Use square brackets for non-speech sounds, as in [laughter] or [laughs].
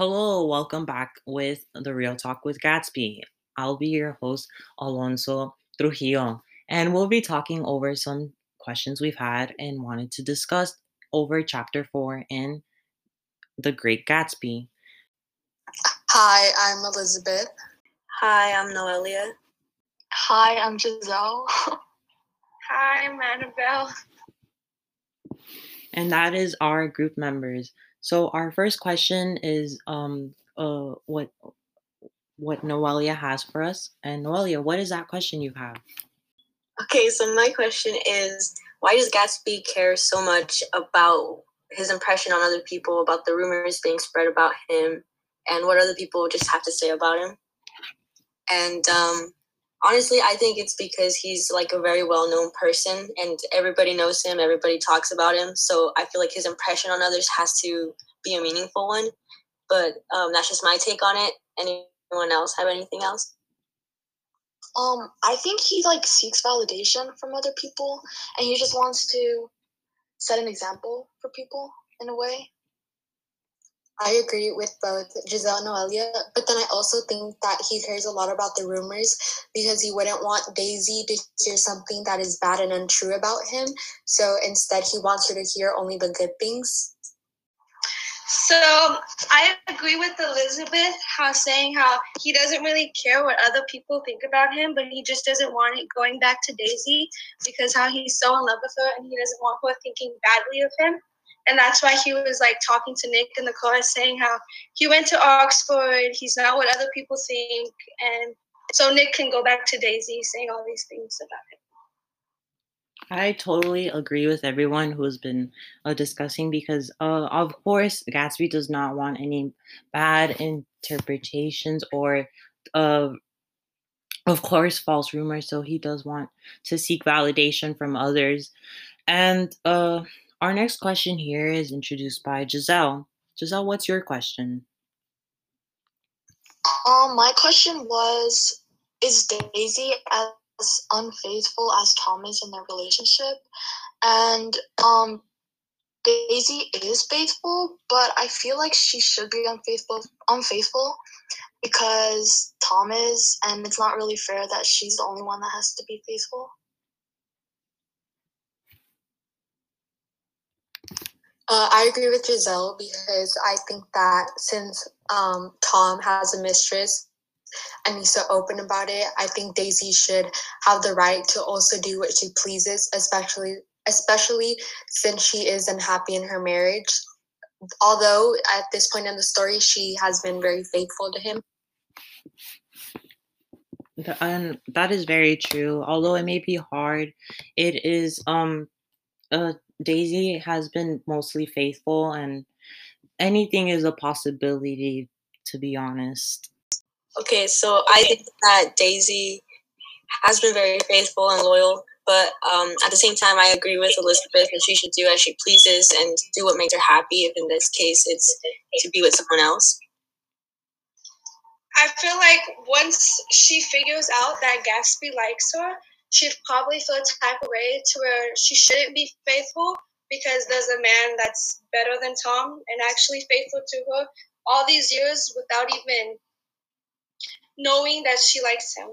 Hello, welcome back with the Real Talk with Gatsby. I'll be your host, Alonso Trujillo, and we'll be talking over some questions we've had and wanted to discuss over chapter four in The Great Gatsby. Hi, I'm Elizabeth. Hi, I'm Noelia. Hi, I'm Giselle. [laughs] Hi, I'm Annabelle. And that is our group members. So our first question is um uh what what Noelia has for us. And Noelia, what is that question you have? Okay, so my question is why does Gatsby care so much about his impression on other people, about the rumors being spread about him, and what other people just have to say about him? And um, honestly, I think it's because he's like a very well known person and everybody knows him, everybody talks about him. So I feel like his impression on others has to be a meaningful one. But um, that's just my take on it. Anyone else have anything else? Um, I think he like seeks validation from other people and he just wants to set an example for people in a way. I agree with both Giselle and Noelia, but then I also think that he cares a lot about the rumors because he wouldn't want Daisy to hear something that is bad and untrue about him. So instead, he wants her to hear only the good things. So I agree with Elizabeth, how saying how he doesn't really care what other people think about him, but he just doesn't want it going back to Daisy because how he's so in love with her and he doesn't want her thinking badly of him. And that's why he was like talking to Nick in the car, saying how he went to Oxford, he's not what other people think, and so Nick can go back to Daisy saying all these things about him. I totally agree with everyone who has been uh, discussing because, uh, of course, Gatsby does not want any bad interpretations or, uh, of course, false rumors. So he does want to seek validation from others. And uh, our next question here is introduced by Giselle. Giselle, what's your question? Um, my question was Is Daisy as unfaithful as Thomas in their relationship? And um, Daisy is faithful, but I feel like she should be unfaithful unfaithful because Tom is, and it's not really fair that she's the only one that has to be faithful. Uh, I agree with Giselle because I think that since um, Tom has a mistress and he's so open about it, I think Daisy should have the right to also do what she pleases, especially especially since she is unhappy in her marriage. Although at this point in the story, she has been very faithful to him. And that is very true. Although it may be hard, it is um Daisy has been mostly faithful, and anything is a possibility, to be honest. Okay, so I think that Daisy has been very faithful and loyal, but um, at the same time, I agree with Elizabeth that she should do as she pleases and do what makes her happy. If in this case it's to be with someone else. I feel like once she figures out that Gatsby likes her, she'd probably feel a type of way to where she shouldn't be faithful because there's a man that's better than Tom and actually faithful to her all these years without even knowing that she likes him.